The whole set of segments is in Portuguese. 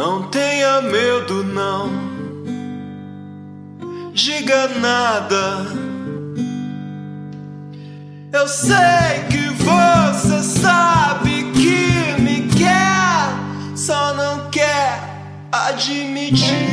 Não tenha medo, não. Diga nada. Eu sei que você sabe que me quer, só não quer admitir.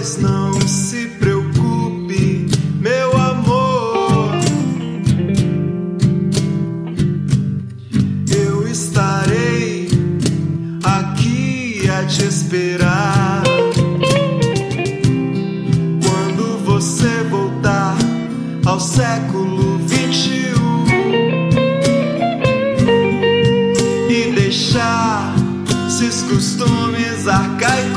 Mas não se preocupe, meu amor. Eu estarei aqui a te esperar. Quando você voltar ao século 21 e deixar seus costumes arcaicos.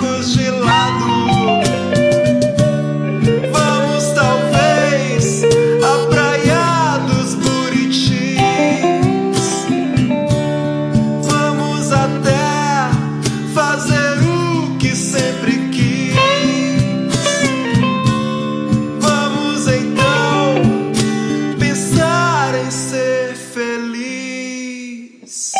peace.